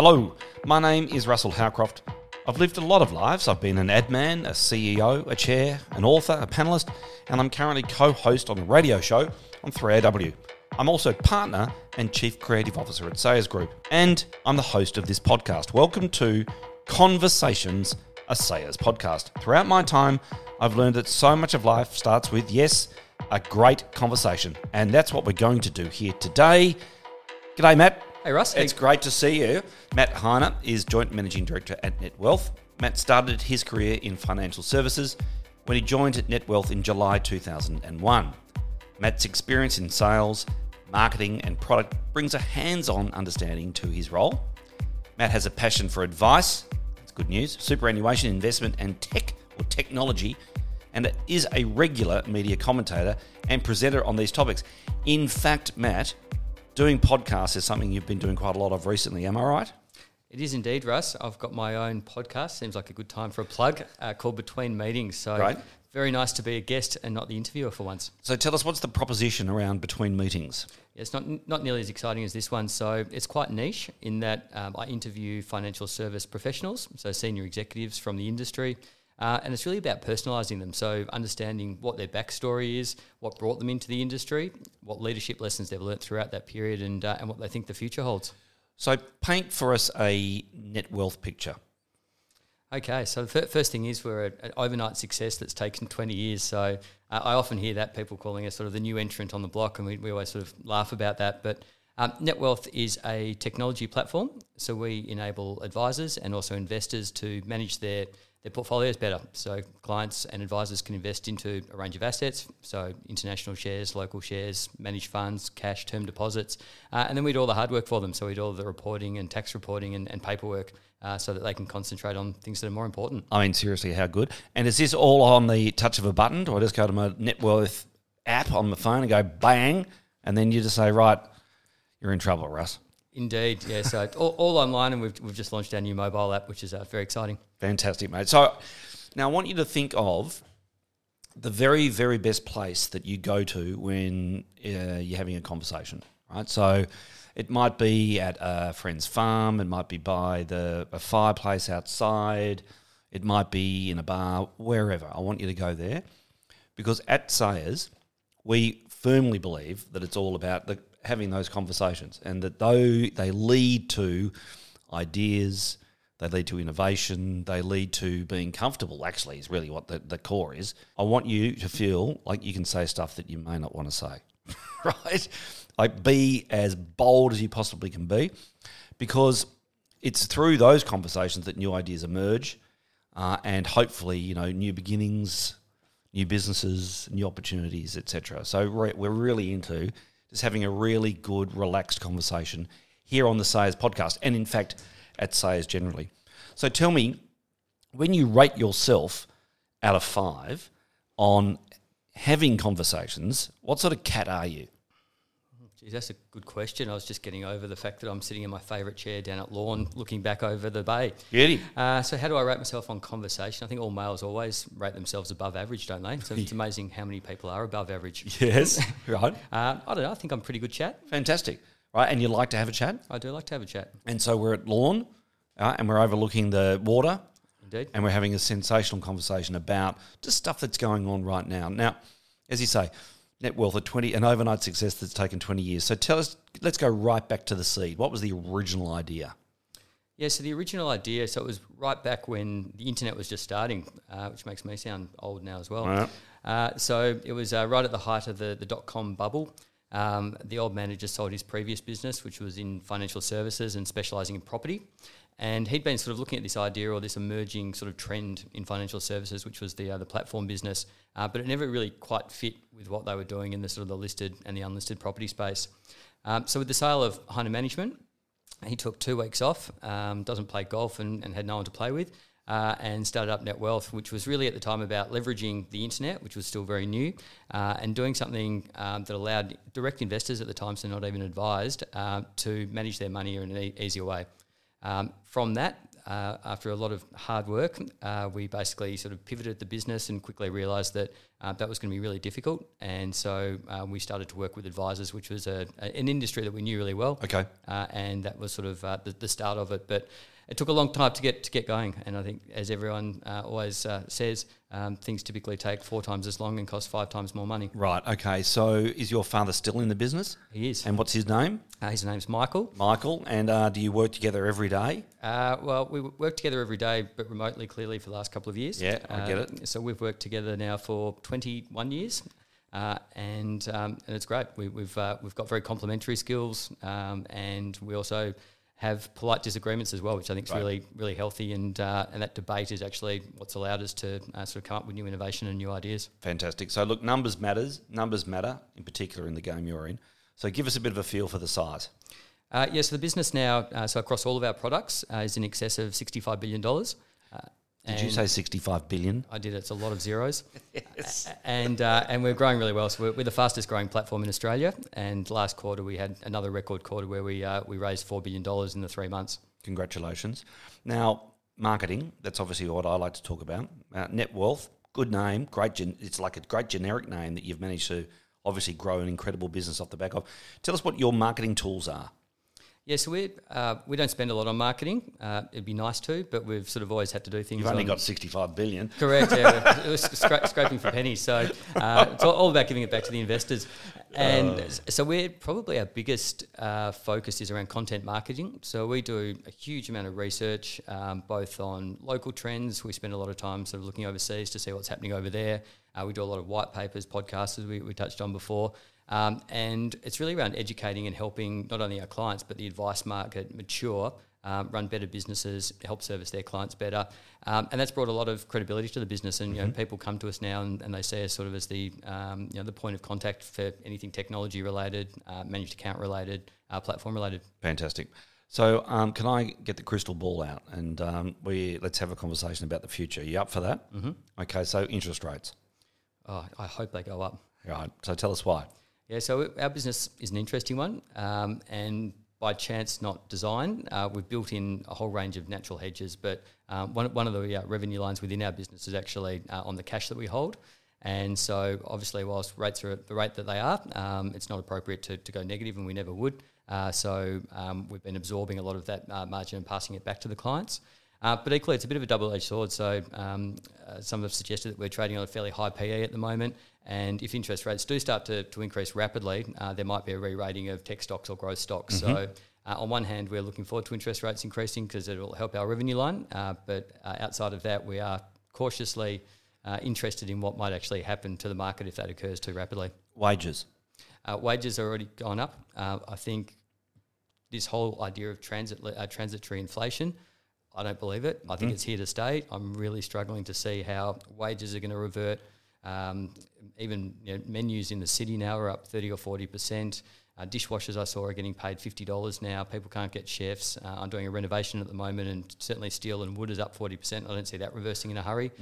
Hello, my name is Russell Howcroft. I've lived a lot of lives. I've been an ad man, a CEO, a chair, an author, a panelist, and I'm currently co host on a radio show on 3AW. I'm also partner and chief creative officer at Sayers Group, and I'm the host of this podcast. Welcome to Conversations, a Sayers podcast. Throughout my time, I've learned that so much of life starts with, yes, a great conversation. And that's what we're going to do here today. G'day, Matt. Hey, Russ. It's great to see you. Matt Heine is Joint Managing Director at Netwealth. Matt started his career in financial services when he joined Netwealth in July 2001. Matt's experience in sales, marketing, and product brings a hands on understanding to his role. Matt has a passion for advice, that's good news, superannuation, investment, and tech or technology, and is a regular media commentator and presenter on these topics. In fact, Matt, doing podcasts is something you've been doing quite a lot of recently. Am I right? It is indeed, Russ. I've got my own podcast. Seems like a good time for a plug uh, called Between Meetings. So Great. very nice to be a guest and not the interviewer for once. So tell us what's the proposition around between meetings? Yeah, It's not not nearly as exciting as this one. So it's quite niche in that um, I interview financial service professionals, so senior executives from the industry. Uh, and it's really about personalising them. So understanding what their backstory is, what brought them into the industry, what leadership lessons they've learnt throughout that period, and, uh, and what they think the future holds. So paint for us a Netwealth picture. Okay, so the fir- first thing is we're an overnight success that's taken 20 years. So uh, I often hear that people calling us sort of the new entrant on the block, and we, we always sort of laugh about that. But um, Netwealth is a technology platform, so we enable advisors and also investors to manage their their portfolio is better. So clients and advisors can invest into a range of assets, so international shares, local shares, managed funds, cash, term deposits, uh, and then we do all the hard work for them. So we do all the reporting and tax reporting and, and paperwork, uh, so that they can concentrate on things that are more important. I mean, seriously, how good? And is this all on the touch of a button? Do I just go to my net worth app on my phone and go bang, and then you just say, right, you're in trouble, Russ? Indeed, yeah. So all, all online, and we've, we've just launched our new mobile app, which is uh, very exciting. Fantastic, mate. So now I want you to think of the very, very best place that you go to when uh, you're having a conversation, right? So it might be at a friend's farm, it might be by the a fireplace outside, it might be in a bar, wherever. I want you to go there because at Sayers, we firmly believe that it's all about the, having those conversations and that though they lead to ideas, they lead to innovation, they lead to being comfortable, actually, is really what the, the core is. I want you to feel like you can say stuff that you may not want to say, right? Like be as bold as you possibly can be because it's through those conversations that new ideas emerge uh, and hopefully, you know, new beginnings, new businesses, new opportunities, etc. So we're, we're really into just having a really good, relaxed conversation here on the Sayers podcast, and in fact, at Sayers generally. So tell me, when you rate yourself out of five on having conversations, what sort of cat are you? Geez, that's a good question. I was just getting over the fact that I'm sitting in my favourite chair down at Lorne, looking back over the bay. Beauty. Uh, so, how do I rate myself on conversation? I think all males always rate themselves above average, don't they? So it's amazing how many people are above average. Yes. right. Uh, I don't know. I think I'm pretty good chat. Fantastic. Right. And you like to have a chat? I do like to have a chat. And so we're at Lorne uh, and we're overlooking the water Indeed. and we're having a sensational conversation about just stuff that's going on right now. Now, as you say, Netwealth of 20, an overnight success that's taken 20 years. So tell us, let's go right back to the seed. What was the original idea? Yeah, so the original idea, so it was right back when the internet was just starting, uh, which makes me sound old now as well. Right. Uh, so it was uh, right at the height of the, the dot com bubble. Um, the old manager sold his previous business, which was in financial services and specialising in property. And he'd been sort of looking at this idea or this emerging sort of trend in financial services, which was the uh, the platform business, uh, but it never really quite fit with what they were doing in the sort of the listed and the unlisted property space. Um, so with the sale of Heine Management, he took two weeks off, um, doesn't play golf and, and had no one to play with, uh, and started up Netwealth, which was really at the time about leveraging the internet, which was still very new, uh, and doing something um, that allowed direct investors at the time, so not even advised, uh, to manage their money in an e- easier way. Um, from that, uh, after a lot of hard work, uh, we basically sort of pivoted the business and quickly realised that uh, that was going to be really difficult. And so uh, we started to work with advisors, which was a, an industry that we knew really well. Okay. Uh, and that was sort of uh, the, the start of it. But it took a long time to get to get going. And I think, as everyone uh, always uh, says, um, things typically take four times as long and cost five times more money. Right. Okay. So, is your father still in the business? He is. And what's his name? Uh, his name's Michael. Michael. And uh, do you work together every day? Uh, well, we work together every day, but remotely, clearly, for the last couple of years. Yeah, I get it. So we've worked together now for 21 years. Uh, and um, and it's great. We, we've uh, we've got very complementary skills, um, and we also have polite disagreements as well, which I think is Right. really really healthy. And uh, and that debate is actually what's allowed us to uh, sort of come up with new innovation and new ideas. Fantastic. So, look, numbers matters. Numbers matter, in particular in the game you're in. So, give us a bit of a feel for the size. Uh, yeah, so the business now, uh, so across all of our products, uh, is in excess of $65 billion. Uh, Did you say 65 billion? I did. It's a lot of zeros. yes. And, uh, and we're growing really well. So we're, we're the fastest growing platform in Australia. And last quarter, we had another record quarter where we, uh, we raised $4 billion in the three months. Congratulations. Now, marketing, that's obviously what I like to talk about. Uh, Netwealth, good name, great. Gen- it's like a great generic name that you've managed to obviously grow an incredible business off the back of. Tell us what your marketing tools are. Yeah, so we uh, we don't spend a lot on marketing. Uh, it'd be nice to, but we've sort of always had to do things. You've only on- got 65 billion. Correct. Yeah, it was scra- scraping for pennies. So uh, it's all, all about giving it back to the investors. And s- so we're probably our biggest uh, focus is around content marketing. So we do a huge amount of research, um, both on local trends. We spend a lot of time sort of looking overseas to see what's happening over there. Uh, we do a lot of white papers, podcasts, as we, we touched on before. Um, and it's really around educating and helping not only our clients but the advice market mature, um, run better businesses, help service their clients better, um, and that's brought a lot of credibility to the business. And you know, people come to us now and, and they see us sort of as the um, you know the point of contact for anything technology related, uh, managed account related, uh, platform related. Fantastic. So, um, can I get the crystal ball out and um, we let's have a conversation about the future? Are you up for that? Mm-hmm. Okay. So, interest rates. Oh, I hope they go up. Right. So, tell us why. Yeah, so our business is an interesting one, um, and by chance, not design. Uh, we've built in a whole range of natural hedges, but um, one, one of the uh, revenue lines within our business is actually uh, on the cash that we hold. And so, obviously, whilst rates are at the rate that they are, um, it's not appropriate to, to go negative, and we never would. Uh, so, um, we've been absorbing a lot of that uh, margin and passing it back to the clients. Uh, but equally, it's a bit of a double-edged sword. So um, uh, some have suggested that we're trading on a fairly high PE at the moment, and if interest rates do start to, to increase rapidly, uh, there might be a re-rating of tech stocks or growth stocks. So uh, on one hand, we're looking forward to interest rates increasing because it will help our revenue line, uh, but uh, outside of that, we are cautiously uh, interested in what might actually happen to the market if that occurs too rapidly. Wages. Uh, wages are already gone up. Uh, I think this whole idea of transit uh, transitory inflation, I don't believe it. I think it's here to stay. I'm really struggling to see how wages are going to revert. Um, even you know, menus in the city now are up 30 or 40 percent. Uh, dishwashers I saw are getting paid fifty dollars now. People can't get chefs. Uh, I'm doing a renovation at the moment, and certainly steel and wood is up forty percent. I don't see that reversing in a hurry.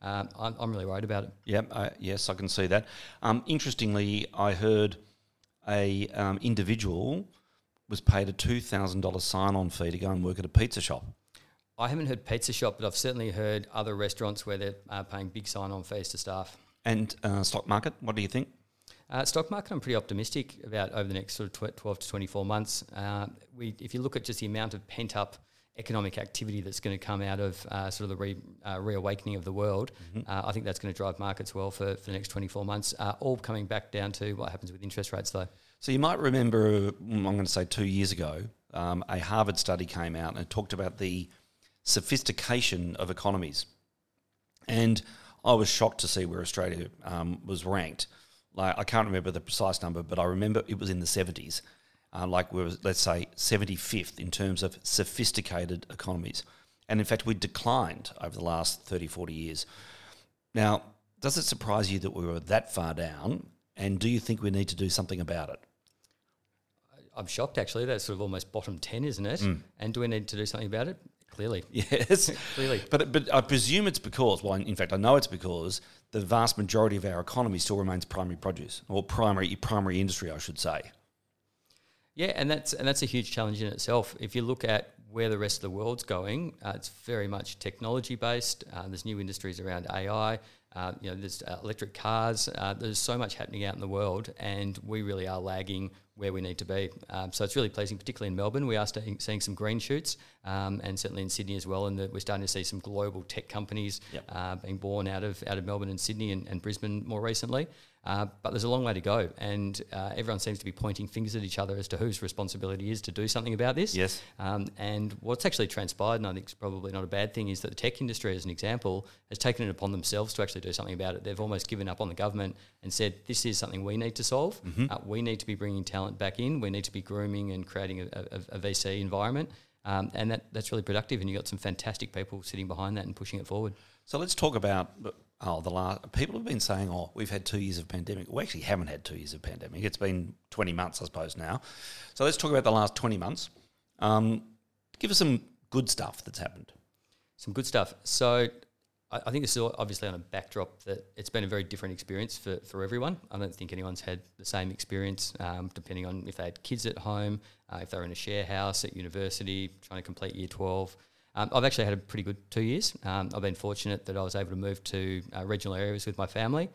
Um, I'm, I'm really worried about it. Yep. Uh, yes, I can see that. Um, interestingly, I heard a um, individual was paid a two thousand dollars sign-on fee to go and work at a pizza shop. I haven't heard pizza shop, but I've certainly heard other restaurants where they're uh, paying big sign-on fees to staff. And uh, stock market. What do you think? Uh, stock market, I'm pretty optimistic about over the next sort of tw- 12 to 24 months. Uh, we, if you look at just the amount of pent-up economic activity that's going to come out of uh, sort of the re, uh, reawakening of the world, uh, I think that's going to drive markets well for, for the next 24 months. Uh, all coming back down to what happens with interest rates, though. So you might remember, mm, I'm going to say two years ago, um, a Harvard study came out and it talked about the sophistication of economies. And I was shocked to see where Australia um, was ranked. Like I can't remember the precise number, but I remember it was in the 70s. Uh, like we were, let's say, 75th in terms of sophisticated economies. And in fact, we declined over the last 30, 40 years. Now, does it surprise you that we were that far down? And do you think we need to do something about it? I'm shocked, actually. That's sort of almost bottom 10, isn't it? And do we need to do something about it? Clearly. Yes, Clearly. But but I presume it's because, well, in fact, I know it's because the vast majority of our economy still remains primary produce or primary primary industry, I should say. Yeah, and that's and that's a huge challenge in itself. If you look at where the rest of the world's going, uh, it's very much technology based. Uh, there's new industries around AI. Uh, you know, there's uh, electric cars. Uh, there's so much happening out in the world, and we really are lagging where we need to be. Um, so it's really pleasing, particularly in Melbourne. We are staying, seeing some green shoots, um, and certainly in Sydney as well. And we're starting to see some global tech companies Yep. uh, being born out of out of Melbourne and Sydney and, and Brisbane more recently. Uh, but there's a long way to go, and uh, everyone seems to be pointing fingers at each other as to whose responsibility is to do something about this. Yes. Um, and what's actually transpired, and I think it's probably not a bad thing, is that the tech industry, as an example, has taken it upon themselves to actually do something about it. They've almost given up on the government and said, this is something we need to solve. Uh, we need to be bringing talent back in. We need to be grooming and creating a, a, a VC environment. Um, and that, that's really productive. And you've got some fantastic people sitting behind that and pushing it forward. So let's talk about oh the last people have been saying oh we've had two years of pandemic. We actually haven't had two years of pandemic. It's been twenty months, I suppose now. So let's talk about the last twenty months. Um, give us some good stuff that's happened. Some good stuff. So I, I think this is obviously on a backdrop that it's been a very different experience for, for everyone. I don't think anyone's had the same experience, um, depending on if they had kids at home, uh, if they were in a share house at university, trying to complete year 12. Um, I've actually had a pretty good two years. Um, I've been fortunate that I was able to move to uh, regional areas with my family,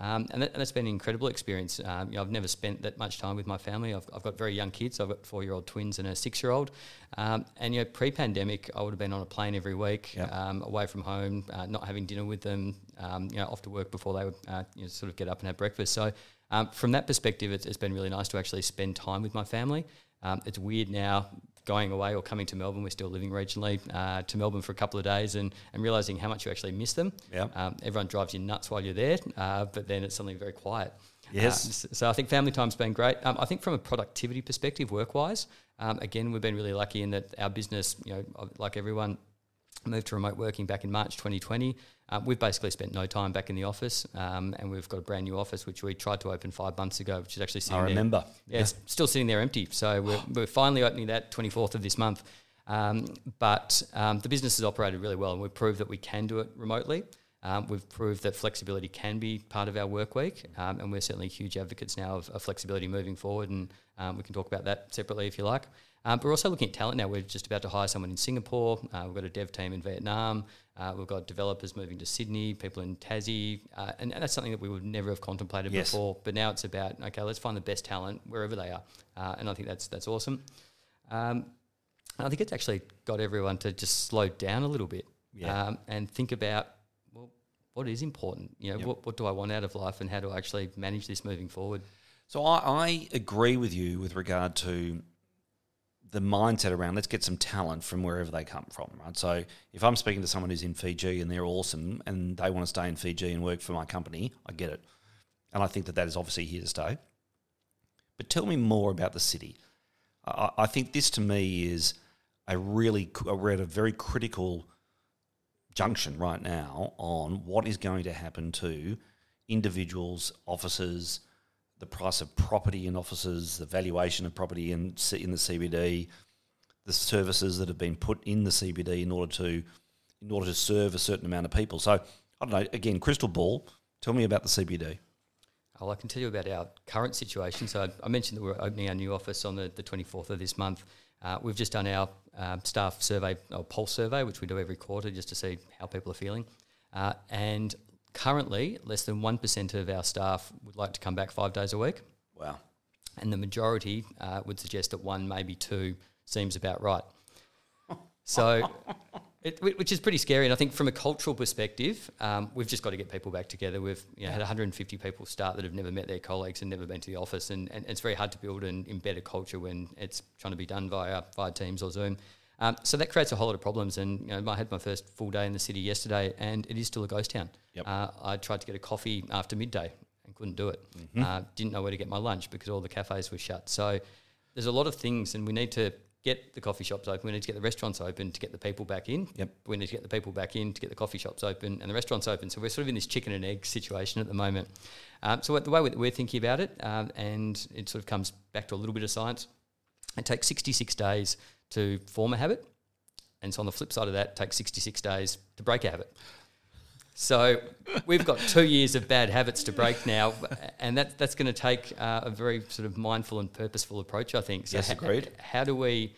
um, and, that, and that's been an incredible experience. Um, you know, I've never spent that much time with my family. I've, I've got very young kids. I've got four-year-old twins and a six-year-old. Um, and you know, pre-pandemic, I would have been on a plane every week, Yep. um, away from home, uh, not having dinner with them. Um, you know, off to work before they would uh, you know, sort of get up and have breakfast. So. Um, from that perspective, it's, it's been really nice to actually spend time with my family. Um, it's weird now going away or coming to Melbourne. We're still living regionally uh, to Melbourne for a couple of days and, and realizing how much you actually miss them. Yeah. Um, everyone drives you nuts while you're there, uh, but then it's suddenly very quiet. Yes. Uh, so I think family time's been great. Um, I think from a productivity perspective, work-wise, um, again, we've been really lucky in that our business, you know, like everyone, moved to remote working back in March 2020. Um, we've basically spent no time back in the office, um, and we've got a brand new office which we tried to open five months ago, which is actually sitting I there- remember. yeah, it's still sitting there empty. So we're, we're finally opening that 24th of this month. Um, but um, the business has operated really well, and we've proved that we can do it remotely. Um, we've proved that flexibility can be part of our work week, um, and we're certainly huge advocates now of, of flexibility moving forward. And um, we can talk about that separately if you like. Um, but we're also looking at talent now. We're just about to hire someone in Singapore. Uh, we've got a dev team in Vietnam. Uh, we've got developers moving to Sydney, people in Tassie, uh, and, and that's something that we would never have contemplated Yes. before. But now it's about okay, let's find the best talent wherever they are, uh, and I think that's that's awesome. Um, I think it's actually got everyone to just slow down a little bit Yeah. um, and think about well, what is important. You know, Yep. what what do I want out of life, and how do I actually manage this moving forward? So I, I agree with you with regard to the mindset around let's get some talent from wherever they come from, right? So if I'm speaking to someone who's in Fiji and they're awesome and they want to stay in Fiji and work for my company, I get it. And I think that that is obviously here to stay. But tell me more about the city. I, I think this to me is a really, we're at a very critical junction right now on what is going to happen to individuals, offices, the price of property in offices, the valuation of property in in the CBD, the services that have been put in the CBD in order to in order to serve a certain amount of people. So I don't know. Again, crystal ball. Tell me about the CBD. Well, I can tell you about our current situation. So I, I mentioned that we're opening our new office on the, the 24th of this month. Uh, we've just done our um, staff survey, or pulse survey, which we do every quarter just to see how people are feeling. Uh, and currently, less than 1% of our staff would like to come back five days a week. Wow. And the majority uh, would suggest that one, maybe two, seems about right. So, it, which is pretty scary. And I think from a cultural perspective, um, we've just got to get people back together. We've you know, had 150 people start that have never met their colleagues and never been to the office. And, and it's very hard to build and embed a culture when it's trying to be done via, via Teams or Zoom. Um, so that creates a whole lot of problems. And you know, I had my first full day in the city yesterday, and it is still a ghost town. Yep. Uh, I tried to get a coffee after midday and couldn't do it. Uh, didn't know where to get my lunch because all the cafes were shut. So there's a lot of things, and we need to get the coffee shops open. We need to get the restaurants open to get the people back in. Yep. We need to get the people back in to get the coffee shops open and the restaurants open. So we're sort of in this chicken and egg situation at the moment. Um, so the way that we're thinking about it, um, and it sort of comes back to a little bit of science. It takes 66 days to form a habit. And so on the flip side of that, it takes 66 days to break a habit. So we've got two years of bad habits to break now, and that, that's going to take uh, a very sort of mindful and purposeful approach, I think. So Yes, agreed. How do we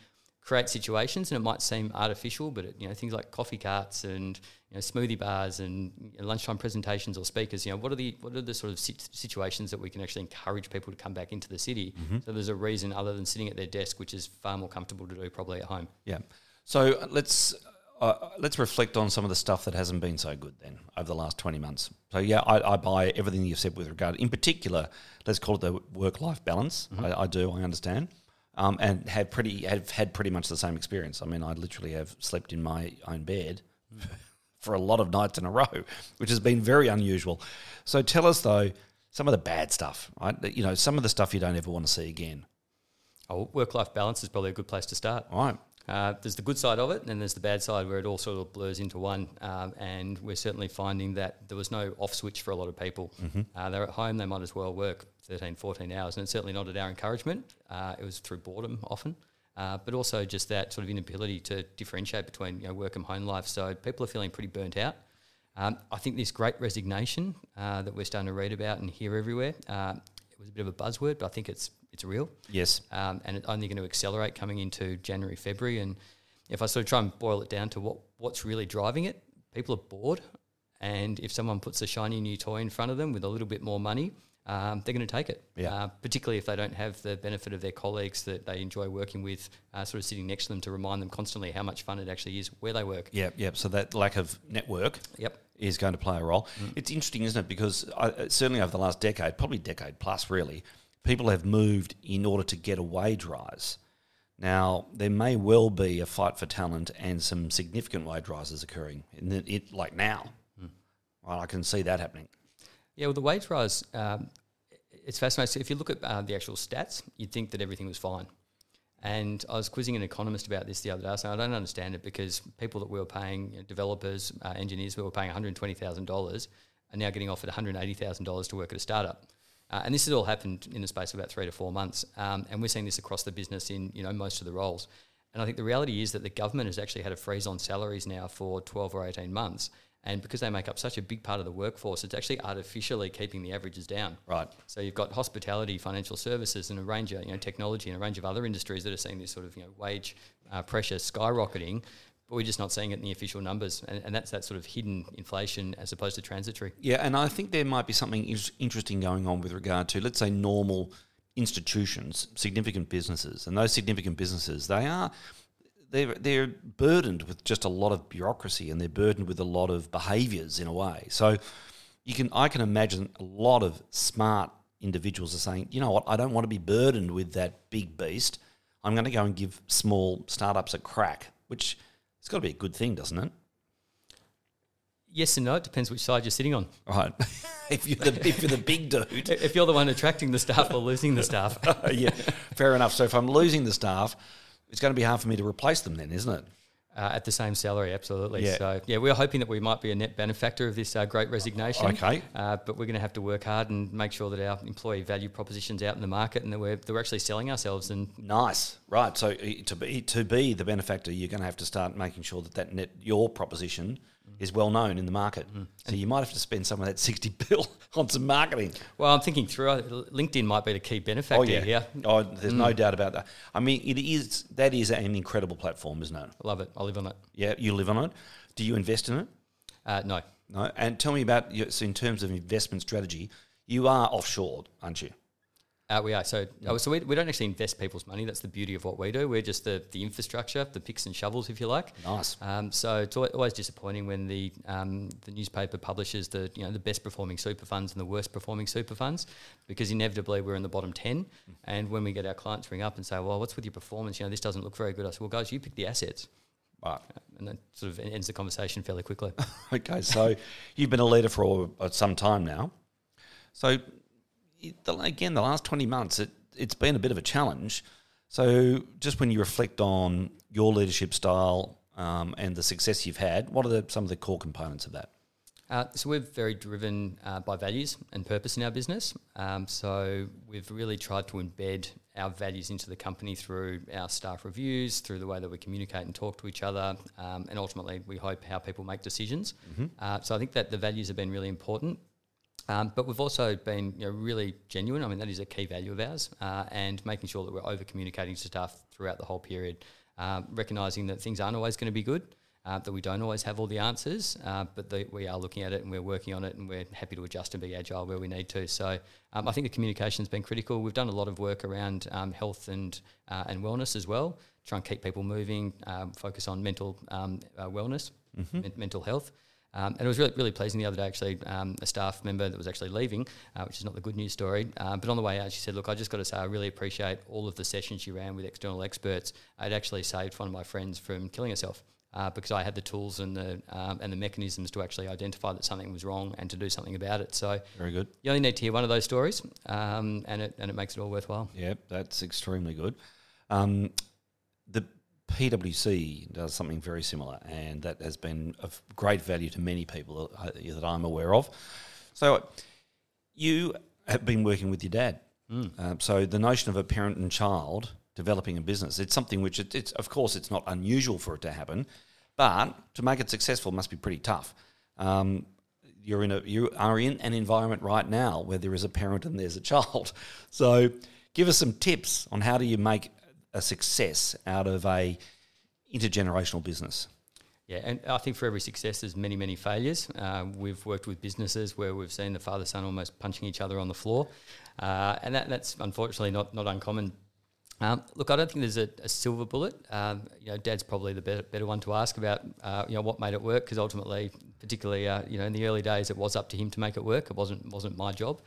create situations, and it might seem artificial, but it, you know things like coffee carts and you know, smoothie bars and you know, lunchtime presentations or speakers. You know, what are the what are the sort of situations that we can actually encourage people to come back into the city? So there's a reason other than sitting at their desk, which is far more comfortable to do probably at home. Yeah. So uh, let's uh, let's reflect on some of the stuff that hasn't been so good then over the last twenty months. So yeah, I, I buy everything you've said with regard, in particular, let's call it the work life balance. I, I do, I understand, um, and have pretty have had pretty much the same experience. I mean, I literally have slept in my own bed. For a lot of nights in a row, which has been very unusual. So tell us though some of the bad stuff, right? You know, some of the stuff you don't ever want to see again. Oh, work life balance is probably a good place to start. All right. Uh, there's the good side of it, and then there's the bad side where it all sort of blurs into one. Um, and we're certainly finding that there was no off switch for a lot of people. Uh, they're at home, they might as well work 13, 14 hours, and it's certainly not at our encouragement. Uh, it was through boredom often. Uh, but also just that sort of inability to differentiate between you know, work and home life. So people are feeling pretty burnt out. Um, I think this great resignation uh, that we're starting to read about and hear everywhere, uh, it was a bit of a buzzword, but I think it's it's real Yes. um, and it's only going to accelerate coming into January, February. And if I sort of try and boil it down to what what's really driving it, people are bored, and if someone puts a shiny new toy in front of them with a little bit more money, um, they're going to take it. Yeah. Uh, particularly if they don't have the benefit of their colleagues that they enjoy working with, uh, sort of sitting next to them to remind them constantly how much fun it actually is where they work. Yep, yep. So that lack of network Yep. is going to play a role. It's interesting, isn't it? Because I, uh, certainly over the last decade, probably decade plus, really, people have moved in order to get a wage rise. Now, there may well be a fight for talent and some significant wage rises occurring, in the, it like now. Well, I can see that happening. Yeah, well, the wage rise, um, it's fascinating. So if you look at uh, the actual stats, you'd think that everything was fine. And I was quizzing an economist about this the other day, saying I don't understand it because people that we were paying, you know, developers, uh, engineers, we were paying $120,000 are now getting offered $180,000 to work at a startup. Uh, and this has all happened in the space of about three to four months. Um, and we're seeing this across the business in you know most of the roles. And I think the reality is that the government has actually had a freeze on salaries now for 12 or 18 months. And because they make up such a big part of the workforce, it's actually artificially keeping the averages down. Right. So you've got hospitality, financial services, and a range of you know technology and a range of other industries that are seeing this sort of you know wage uh, pressure skyrocketing, but we're just not seeing it in the official numbers, and, and that's that sort of hidden inflation as opposed to transitory. Yeah, and I think there might be something is- interesting going on with regard to, let's say, normal institutions, significant businesses, and those significant businesses, they are they're they're burdened with just a lot of bureaucracy, and they're burdened with a lot of behaviours in a way. So you can I can imagine a lot of smart individuals are saying, you know what, I don't want to be burdened with that big beast. I'm going to go and give small startups a crack, which it's got to be a good thing, doesn't it? Yes and no. It depends which side you're sitting on. Right. if you're the if you're the big dude, If you're the one attracting the staff or losing the staff, yeah, fair enough. So if I'm losing the staff, it's going to be hard for me to replace them, then, isn't it? uh, at the same salary, absolutely. Yeah. So yeah, we're hoping that we might be a net benefactor of this uh, great resignation. Okay. Uh, but we're going to have to work hard and make sure that our employee value propositions out in the market and that we're, that we're actually selling ourselves and Nice, right? So to be to be the benefactor, you're going to have to start making sure that that net your proposition is well known in the market. So you might have to spend some of that sixty bill on some marketing. Well, I'm thinking through uh, LinkedIn might be the key benefactor Oh yeah, here. oh, there's no doubt about that. I mean, it is that is an incredible platform, isn't it? I love it. I live on it. Yeah, you live on it. Do you invest in it? Uh, no, No. And tell me about your, so in terms of investment strategy. You are offshore, aren't you? Uh, we are. So, oh, so we, we don't actually invest people's money. That's the beauty of what we do. We're just the, the infrastructure, the picks and shovels, if you like. Nice. Um, so it's always disappointing when the um, the newspaper publishes the you know the best performing super funds and the worst performing super funds, because inevitably we're in the bottom ten. And when we get our clients ring up and say, "Well, what's with your performance? You know, this doesn't look very good." I say, "Well, guys, you pick the assets," Right. and that sort of ends the conversation fairly quickly. Okay, so you've been a leader for uh, some time now. So, it, the, again, the last 20 months, it, it's been a bit of a challenge. So, just when you reflect on your leadership style um, and the success you've had, what are the, some of the core components of that? Uh, so we're very driven uh, by values and purpose in our business. Um, so we've really tried to embed our values into the company through our staff reviews, through the way that we communicate and talk to each other, um, and ultimately we hope how people make decisions. Uh, so I think that the values have been really important. Um, but we've also been you know, really genuine. I mean, that is a key value of ours, uh, and making sure that we're over communicating to staff throughout the whole period. uh, recognizing that things aren't always going to be good, uh, that we don't always have all the answers, uh, but that we are looking at it and we're working on it and we're happy to adjust and be agile where we need to. So um, I think the communication has been critical. We've done a lot of work around um, health and uh, and wellness as well, try and keep people moving, um, focus on mental um, uh, wellness, Mm-hmm. men- mental health. Um, and it was really, really pleasing the other day, actually, um, a staff member that was actually leaving, uh, which is not the good news story. Uh, but on the way out, she said, Look, I just got to say, I really appreciate all of the sessions you ran with external experts. It actually saved one of my friends from killing herself. Uh, because I had the tools and the um, and the mechanisms to actually identify that something was wrong and to do something about it. So Very good. you only need to hear one of those stories, um, and it and it makes it all worthwhile. Yeah, that's extremely good. Um, the PwC does something very similar, and that has been of great value to many people that, I- that I'm aware of. So, you have been working with your dad. Um, so, the notion of a parent and child developing a business, it's something which, it, it's of course, it's not unusual for it to happen, but to make it successful must be pretty tough. Um, you're in a you are in an environment right now where there is a parent and there's a child. So give us some tips on how do you make a success out of a intergenerational business. Yeah, and I think for every success, there's many, many failures. Uh, we've worked with businesses where we've seen the father son almost punching each other on the floor, uh, and that, that's unfortunately not not uncommon. Um, look, I don't think there's a, a silver bullet. Um, you know, Dad's probably the better, better one to ask about. Uh, you know, what made it work? Because ultimately, particularly, uh, you know, in the early days, it was up to him to make it work. It wasn't wasn't my job.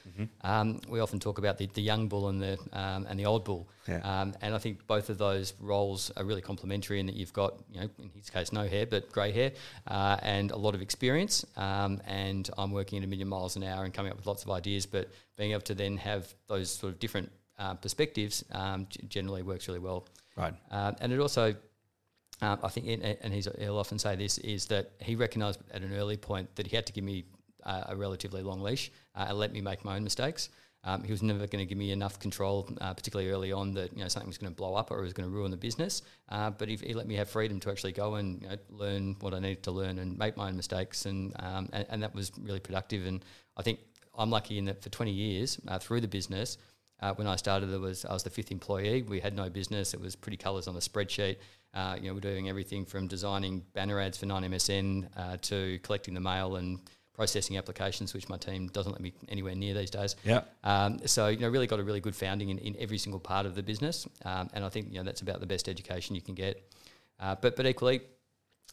Um, we often talk about the, the young bull and the um, and the old bull, Yeah. um, and I think both of those roles are really complementary in that you've got, you know, in his case, no hair but grey hair, uh, and a lot of experience. Um, and I'm working at a million miles an hour and coming up with lots of ideas, but being able to then have those sort of different uh, perspectives um, generally works really well. Right. Um, and it also, um, I think, and- and he'll often say this, is that he recognised at an early point that he had to give me uh, a relatively long leash uh, and let me make my own mistakes. Um, he was never going to give me enough control, uh, particularly early on, that you know something was going to blow up or it was going to ruin the business. Uh, but he, he let me have freedom to actually go and you know, learn what I needed to learn and make my own mistakes, and, um, and and that was really productive. And I think I'm lucky in that for 20 years uh, through the business, uh, when I started, there was I was the fifth employee. We had no business. It was pretty colours on a spreadsheet. Uh, you know, we're doing everything from designing banner ads for 9MSN uh, to collecting the mail and processing applications, which my team doesn't let me anywhere near these days. Yeah. Um, so you know, really got a really good founding in, in every single part of the business, um, and I think you know that's about the best education you can get. Uh, but but equally,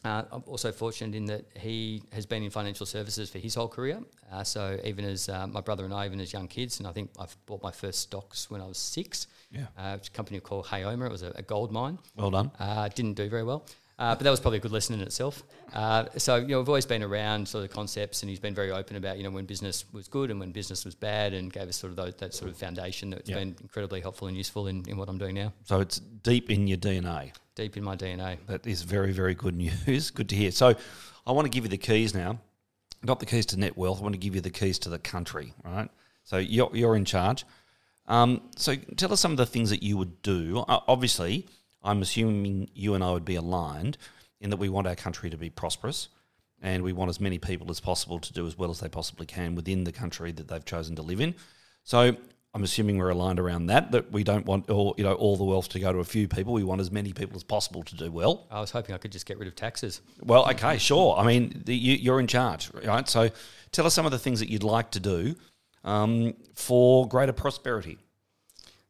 uh, I'm also fortunate in that he has been in financial services for his whole career. Uh, so even as uh, my brother and I, even as young kids, and I think I've bought my first stocks when I was six. Yeah. Uh, it's a company called Hayoma. It was a, a gold mine. Well done. Uh, didn't do very well. Uh, but that was probably a good lesson in itself. Uh, so you know, we've always been around sort of concepts, and he's been very open about you know when business was good and when business was bad, and gave us sort of those, that sort of foundation that's Yeah. been incredibly helpful and useful in, in what I'm doing now. So it's deep in your DNA. Deep in my DNA. That is very, very good news. Good to hear. So I want to give you the keys now. Not the keys to Netwealth. I want to give you the keys to the country, right? So you're, you're in charge. Um, so tell us some of the things that you would do. Uh, obviously, I'm assuming you and I would be aligned in that we want our country to be prosperous and we want as many people as possible to do as well as they possibly can within the country that they've chosen to live in. So I'm assuming we're aligned around that. That we don't want all you know all the wealth to go to a few people. We want as many people as possible to do well. I was hoping I could just get rid of taxes. Well, okay, sure. I mean, the, you, you're in charge, right? So tell us some of the things that you'd like to do um, for greater prosperity.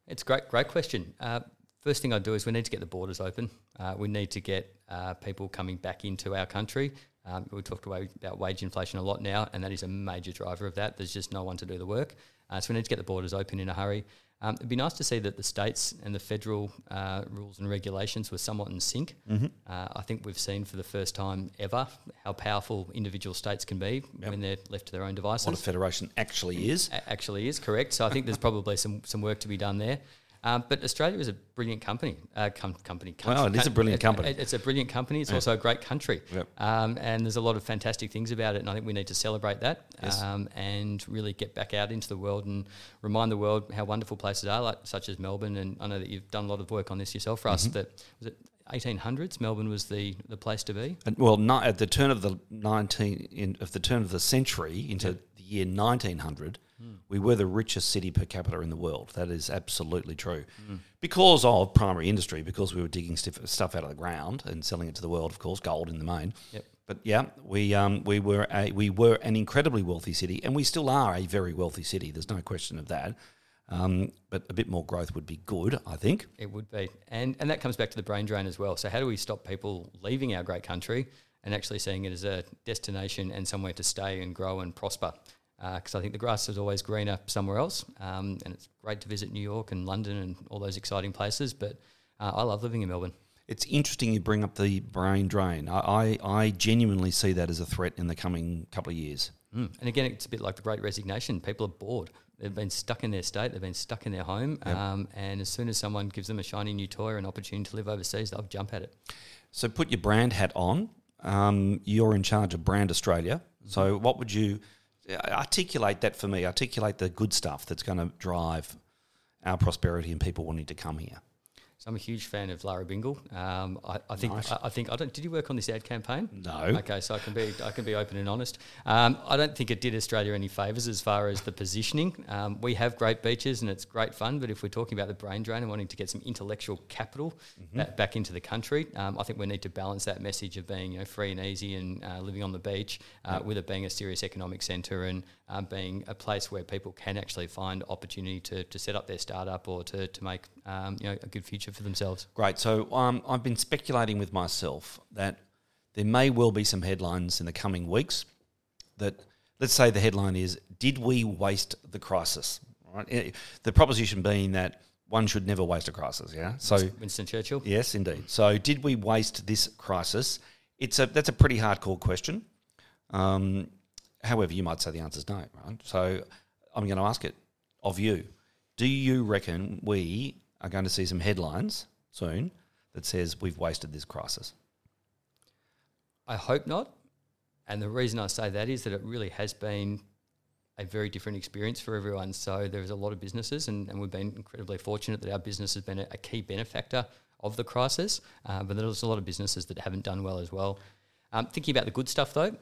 It's a great, great question. Uh, first thing I'd do is we need to get the borders open. Uh, we need to get uh, people coming back into our country. Um, we talked about, wage inflation a lot now, and that is a major driver of that. There's just no one to do the work. Uh, so we need to get the borders open in a hurry. Um, it'd be nice to see that the states and the federal uh, rules and regulations were somewhat in sync. Uh, I think we've seen for the first time ever how powerful individual states can be when they're left to their own devices What a federation actually is. a- actually is correct. So I think there's probably some some work to be done there. Um, but Australia is a brilliant company. Uh, com- company, country. Wow, it is a brilliant company. It, it's a brilliant company. It's yeah. also a great country. Yep. Um, and there's a lot of fantastic things about it. And I think we need to celebrate that yes. um, and really get back out into the world and remind the world how wonderful places are, like such as Melbourne. And I know that you've done a lot of work on this yourself for. Mm-hmm. That was it. 1800s, Melbourne was the, the place to be. And, well, at the turn of the 19 in, of the turn of the century into yep. the year 1900, Mm. We were the richest city per capita in the world. That is absolutely true. Mm. Because of primary industry, because we were digging stif- stuff out of the ground and selling it to the world, of course, gold in the main. Yep. But yeah, we, um, we, were a, we were an incredibly wealthy city, and we still are a very wealthy city. There's no question of that. Um, but a bit more growth would be good, I think. It would be. And, and that comes back to the brain drain as well. So, how do we stop people leaving our great country and actually seeing it as a destination and somewhere to stay and grow and prosper? Because I think the grass is always greener somewhere else, um, and it's great to visit New York and London and all those exciting places. But uh, I love living in Melbourne. It's interesting you bring up the brain drain. I, I, I genuinely see that as a threat in the coming couple of years. Mm. And again, it's a bit like the Great Resignation. People are bored. They've been stuck in their state. They've been stuck in their home. Yep. Um, and as soon as someone gives them a shiny new toy or an opportunity to live overseas, they'll jump at it. So put your brand hat on. Um, you're in charge of Brand Australia. So what would you Uh, articulate that for me? Articulate the good stuff that's going to drive our prosperity and people wanting to come here. So I'm a huge fan of Lara Bingle. Um, I, I think Nice. I, I think I don't. Did you work on this ad campaign? No. Okay, so I can be I can be open and honest. Um, I don't think it did Australia any favours as far as the positioning. Um, we have great beaches and it's great fun, but if we're talking about the brain drain and wanting to get some intellectual capital ba- back into the country, um, I think we need to balance that message of being you know free and easy and uh, living on the beach uh, with it being a serious economic centre and um, being a place where people can actually find opportunity to, to set up their startup or to, to make um, you know a good future for themselves. Great. So um, I've been speculating with myself that there may well be some headlines in the coming weeks that, let's say the headline is, Did we waste the crisis? Right? Eh, The proposition being that one should never waste a crisis, yeah? So, Winston Churchill. yes, indeed. So, did we waste this crisis? It's a, that's a pretty hardcore question. Um, however, you might say the answer is no, right? So, I'm going to ask it of you. Do you reckon we are going to see some headlines soon that says we've wasted this crisis? I hope not. And the reason I say that is that it really has been a very different experience for everyone. So there's a lot of businesses, and, and we've been incredibly fortunate that our business has been a, a key benefactor of the crisis. Uh, but there's a lot of businesses that haven't done well as well. Um, thinking about the good stuff though,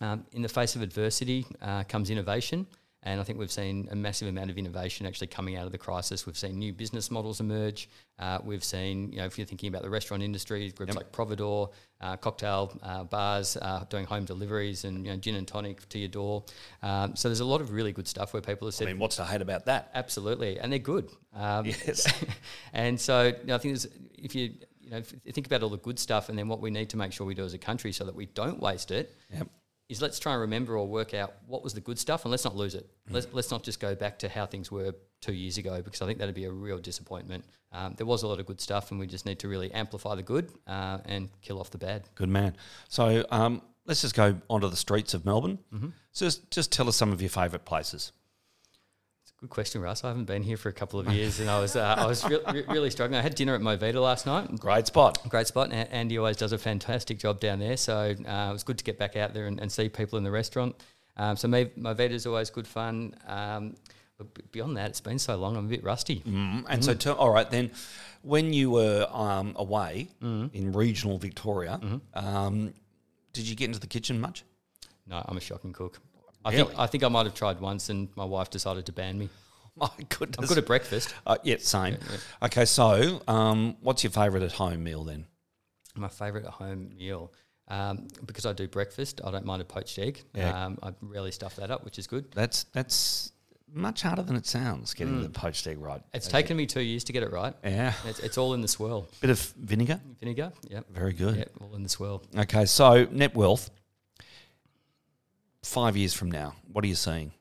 um, in the face of adversity uh, comes innovation. And I think we've seen a massive amount of innovation actually coming out of the crisis. We've seen new business models emerge. Uh, we've seen, you know, if you're thinking about the restaurant industry, groups Yep. like Providoor, uh, cocktail uh, bars uh, doing home deliveries and you know, gin and tonic to your door. Um, so there's a lot of really good stuff where people have I mean, what's to hate about that? Absolutely, and they're good. Um, Yes. and so you know, I think there's, if you you know think about all the good stuff, and then what we need to make sure we do as a country so that we don't waste it Yep. Is let's try and remember or work out what was the good stuff, and let's not lose it. Let's let's not just go back to how things were two years ago because I think that'd be a real disappointment. Um, there was a lot of good stuff, and we just need to really amplify the good uh, and kill off the bad. Good man. So um, let's just go onto the streets of Melbourne. So just, just tell us some of your favourite places. Good question, Russ. I haven't been here for a couple of years, and I was uh, I was re- re- really struggling. I had dinner at Movida last night. Great spot. Great spot. and Andy always does a fantastic job down there. So uh, it was good to get back out there and, and see people in the restaurant. Um, so my, my is always good fun. Um, but beyond that, it's been so long, I'm a bit rusty. Mm, and so, tell, all right, then, when you were um, away Mm-hmm. in regional Victoria, um, did you get into the kitchen much? No, I'm a shocking cook. I Really? think I think I might have tried once, and my wife decided to ban me. My goodness. I'm good at breakfast. Uh, yeah, same. Okay, so um, what's your favourite at home meal then? My favourite at home meal. Um, because I do breakfast, I don't mind a poached egg. Yeah. Um, I rarely stuff that up, which is good. That's that's much harder than it sounds. Getting the poached egg right. Mm. It's taken me two years to get it right. Yeah, It's, it's all in the swirl. bit of vinegar. Vinegar, yep. Very good. Yep, all in the swirl. Okay, so Netwealth. Five years from now, what are you seeing?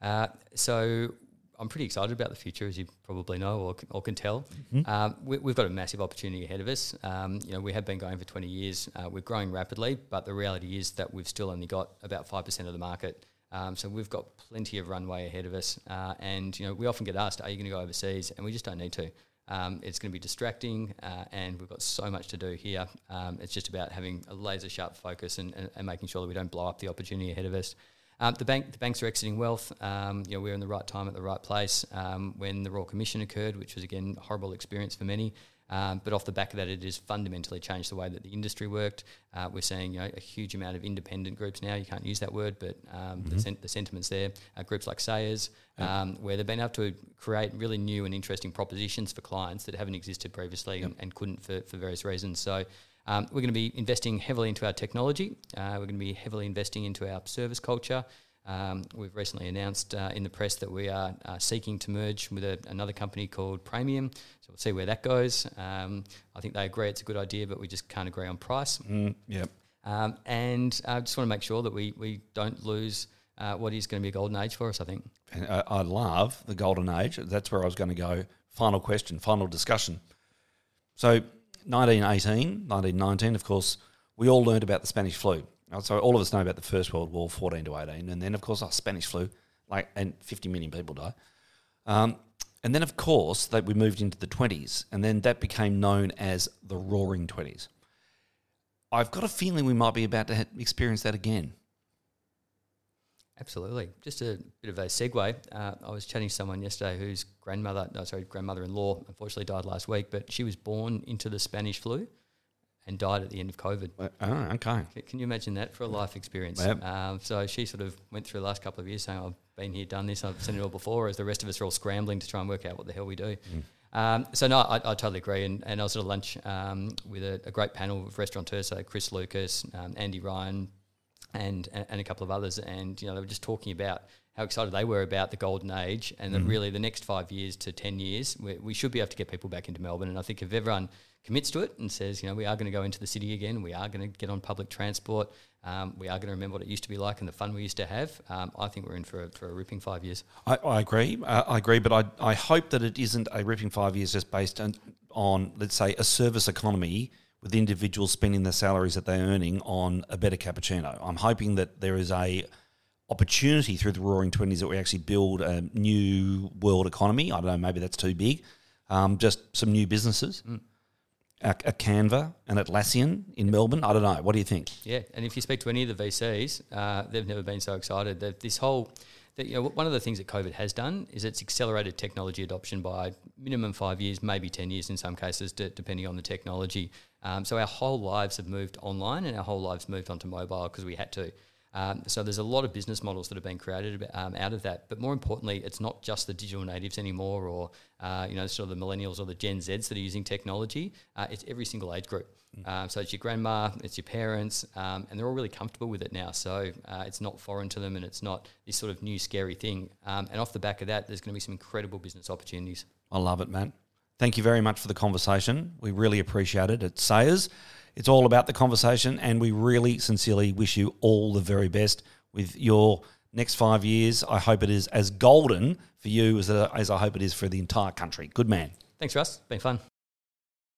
Uh, so I'm pretty excited about the future, as you probably know or, or can tell. Mm-hmm. Um, we, we've got a massive opportunity ahead of us. Um, you know, we have been going for 20 years. Uh, we're growing rapidly, but the reality is that we've still only got about five percent of the market. Um, so we've got plenty of runway ahead of us. Uh, and you know, we often get asked, "Are you going to go overseas?" And we just don't need to. Um, it's going to be distracting, uh, and we've got so much to do here. Um, it's just about having a laser sharp focus and, and, and making sure that we don't blow up the opportunity ahead of us. Um, the bank, the banks are exiting wealth. Um, you know, we're in the right time at the right place. Um, when the Royal Commission occurred, which was again a horrible experience for many, Um, but off the back of that, it has fundamentally changed the way that the industry worked. Uh, we're seeing you know, a huge amount of independent groups now. You can't use that word, but um, the, sen- the sentiments there. Uh, groups like Sayers, um, where they've been able to create really new and interesting propositions for clients that haven't existed previously and, and couldn't for, for various reasons. So um, we're going to be investing heavily into our technology. Uh, we're going to be heavily investing into our service culture. Um, we've recently announced uh, in the press that we are uh, seeking to merge with a, another company called Praemium. So we'll see where that goes. Um, I think they agree it's a good idea, but we just can't agree on price. Mm, yep. Um, and I just want to make sure that we, we don't lose uh, what is going to be a golden age for us, I think. I, I love the golden age. That's where I was going to go. Final question, final discussion. So 1918, 1919, of course, we all learned about the Spanish flu. So all of us know about the First World War, 14 to 18, and then of course, oh, Spanish flu, like, and 50 million people die. Um, and then of course, that we moved into the 20s, and then that became known as the Roaring Twenties. I've got a feeling we might be about to experience that again. Absolutely. Just a bit of a segue. Uh, I was chatting to someone yesterday whose grandmother, no, sorry, grandmother-in-law, unfortunately died last week, but she was born into the Spanish flu and died at the end of COVID. Oh, okay. C- Can you imagine that for a life experience? Yep. Um, so she sort of went through the last couple of years saying, I've been here, done this, I've seen it all before, as the rest of us are all scrambling to try and work out what the hell we do. Um, so no, I, I totally agree. And, and I was at a lunch um, with a, a great panel of restaurateurs, so Chris Lucas, um, Andy Ryan, and and a couple of others, and you know they were just talking about how excited they were about the golden age, and that really the next five years to ten years, we, we should be able to get people back into Melbourne. And I think if everyone commits to it and says, you know, we are going to go into the city again, we are going to get on public transport, um, we are going to remember what it used to be like and the fun we used to have, um, I think we're in for a, for a ripping five years. I, I agree. Uh, I agree, but I, I hope that it isn't a ripping five years just based on, on, let's say, a service economy with individuals spending the salaries that they're earning on a better cappuccino. I'm hoping that there is a opportunity through the Roaring Twenties that we actually build a new world economy. I don't know, maybe that's too big. Um, just some new businesses. A, a Canva, an Atlassian in Melbourne. I don't know. What do you think? Yeah, and if you speak to any of the VCs, uh, they've never been so excited. That this whole, that, you know, one of the things that COVID has done is it's accelerated technology adoption by minimum five years, maybe ten years in some cases, de- depending on the technology. Um, so our whole lives have moved online, and our whole lives moved onto mobile because we had to. Um, so there's a lot of business models that have been created um, out of that. But more importantly, it's not just the digital natives anymore, or uh, you know, sort of the millennials or the Gen Zs that are using technology. Uh, it's every single age group. Um, so it's your grandma, it's your parents, um, and they're all really comfortable with it now. So uh, it's not foreign to them, and it's not this sort of new scary thing. Um, and off the back of that, there's going to be some incredible business opportunities. I love it, Matt. Thank you very much for the conversation. We really appreciate it. At Sayers, it's all about the conversation, and we really sincerely wish you all the very best with your next five years. I hope it is as golden for you as, uh, as I hope it is for the entire country. Good man. Thanks, Rus. Been fun.